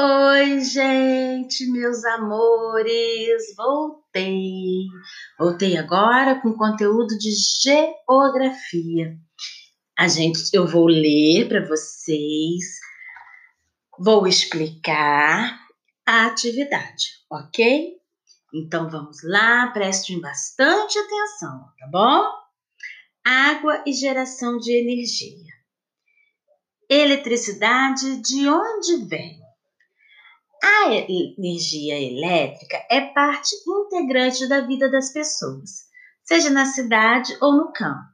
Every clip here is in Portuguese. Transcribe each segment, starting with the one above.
Oi, gente, meus amores, voltei. Voltei agora com conteúdo de geografia. A gente, eu vou ler para vocês, vou explicar a atividade, ok? Então vamos lá, prestem bastante atenção, tá bom? Água e geração de energia. Eletricidade de onde vem? A energia elétrica é parte integrante da vida das pessoas, seja na cidade ou no campo.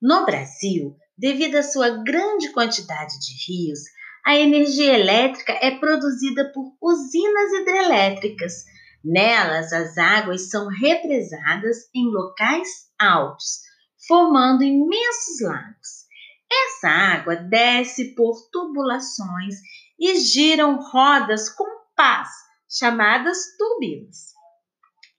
No Brasil, devido à sua grande quantidade de rios, a energia elétrica é produzida por usinas hidrelétricas. Nelas, as águas são represadas em locais altos, formando imensos lagos. Essa água desce por tubulações e giram rodas com pás, chamadas turbinas.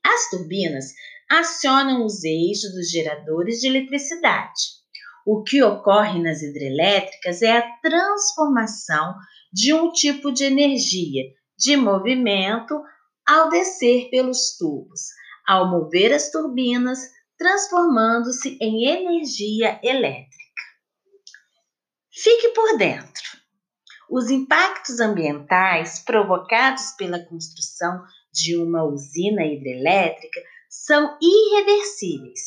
As turbinas acionam os eixos dos geradores de eletricidade. O que ocorre nas hidrelétricas é a transformação de um tipo de energia de movimento ao descer pelos tubos, ao mover as turbinas, transformando-se em energia elétrica. Fique por dentro. Os impactos ambientais provocados pela construção de uma usina hidrelétrica são irreversíveis.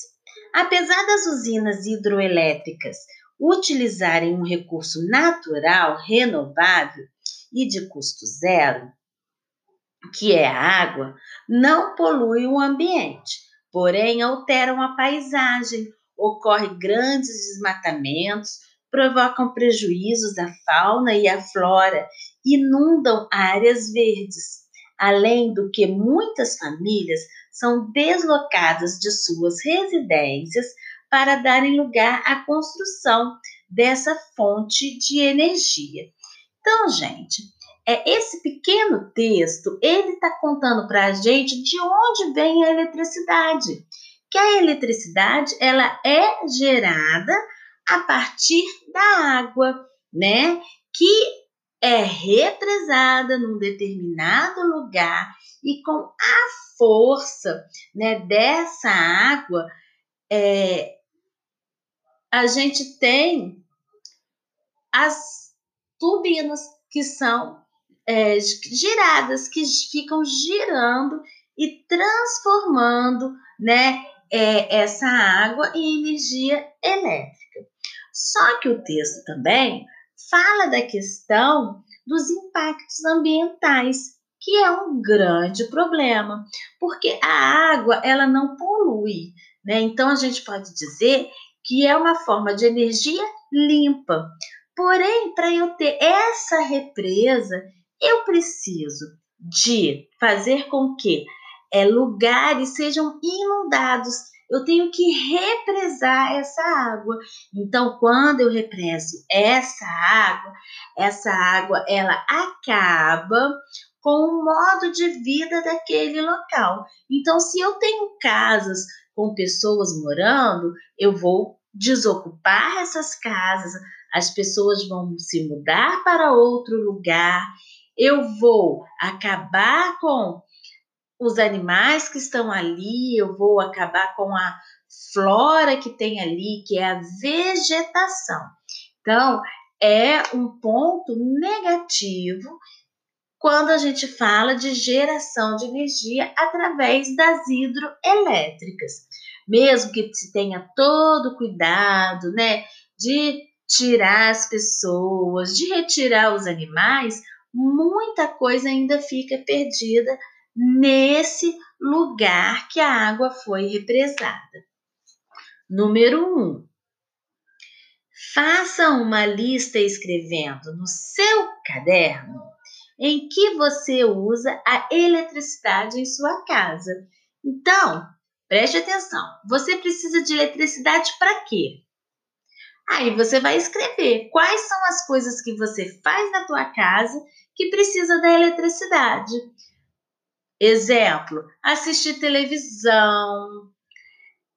Apesar das usinas hidroelétricas utilizarem um recurso natural renovável e de custo zero, que é a água, não poluem o ambiente, porém alteram a paisagem, ocorrem grandes desmatamentos, provocam prejuízos à fauna e à flora, inundam áreas verdes, além do que muitas famílias são deslocadas de suas residências para darem lugar à construção dessa fonte de energia. Então, gente, é esse pequeno texto, ele está contando para a gente de onde vem a eletricidade. Que a eletricidade ela é gerada a partir da água, né? Que é represada num determinado lugar e com a força, né, dessa água, é, a gente tem as turbinas que são é, giradas, que ficam girando e transformando, né, é, essa água em energia elétrica. Só que o texto também fala da questão dos impactos ambientais, que é um grande problema, porque a água ela não polui, né? Então a gente pode dizer que é uma forma de energia limpa. Porém, para eu ter essa represa, eu preciso de fazer com que é, lugares sejam inundados eu tenho que represar essa água. Então, quando eu represo essa água, essa água ela acaba com o modo de vida daquele local. Então, se eu tenho casas com pessoas morando, eu vou desocupar essas casas, as pessoas vão se mudar para outro lugar, eu vou acabar com os animais que estão ali, eu vou acabar com a flora que tem ali, que é a vegetação. Então, é um ponto negativo quando a gente fala de geração de energia através das hidroelétricas. Mesmo que se tenha todo cuidado, né, de tirar as pessoas, de retirar os animais, muita coisa ainda fica perdida nesse lugar que a água foi represada. Número 1. Um, faça uma lista escrevendo no seu caderno em que você usa a eletricidade em sua casa. Então, preste atenção. Você precisa de eletricidade para quê? Aí você vai escrever quais são as coisas que você faz na tua casa que precisa da eletricidade. Exemplo, assistir televisão,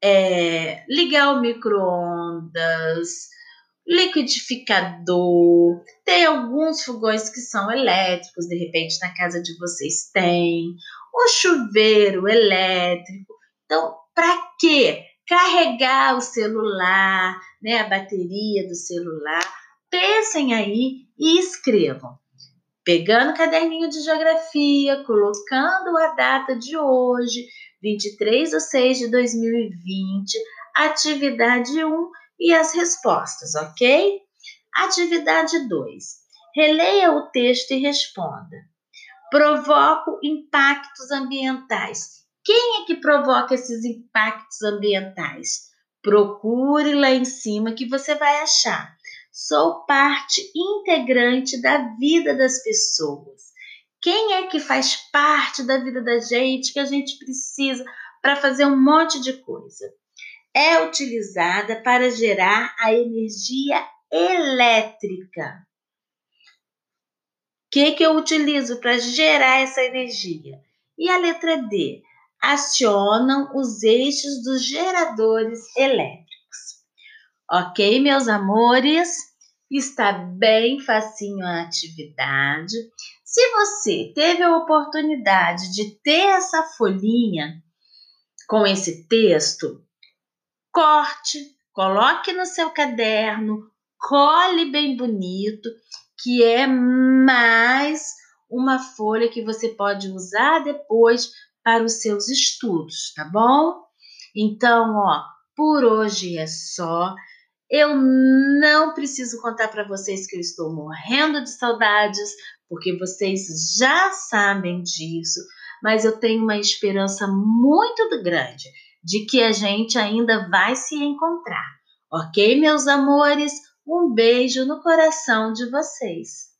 é, ligar o micro-ondas, liquidificador, tem alguns fogões que são elétricos, de repente na casa de vocês tem, o chuveiro elétrico. Então, para quê? Carregar o celular, né, a bateria do celular. Pensem aí e escrevam. Pegando o caderninho de geografia, colocando a data de hoje, 23 de 6 de 2020, atividade 1 e as respostas, ok? Atividade 2. Releia o texto e responda. Provoco impactos ambientais. Quem é que provoca esses impactos ambientais? Procure lá em cima que você vai achar. Sou parte integrante da vida das pessoas. Quem é que faz parte da vida da gente que a gente precisa para fazer um monte de coisa? é utilizada para gerar a energia elétrica. O que, que eu utilizo para gerar essa energia? E a letra D? Acionam os eixos dos geradores elétricos. Ok, meus amores? Está bem facinho a atividade. Se você teve a oportunidade de ter essa folhinha com esse texto, corte, coloque no seu caderno, cole bem bonito, que é mais uma folha que você pode usar depois para os seus estudos, tá bom? Então, ó, por hoje é só. Eu não preciso contar para vocês que eu estou morrendo de saudades, porque vocês já sabem disso, mas eu tenho uma esperança muito grande de que a gente ainda vai se encontrar. Ok, meus amores? Um beijo no coração de vocês.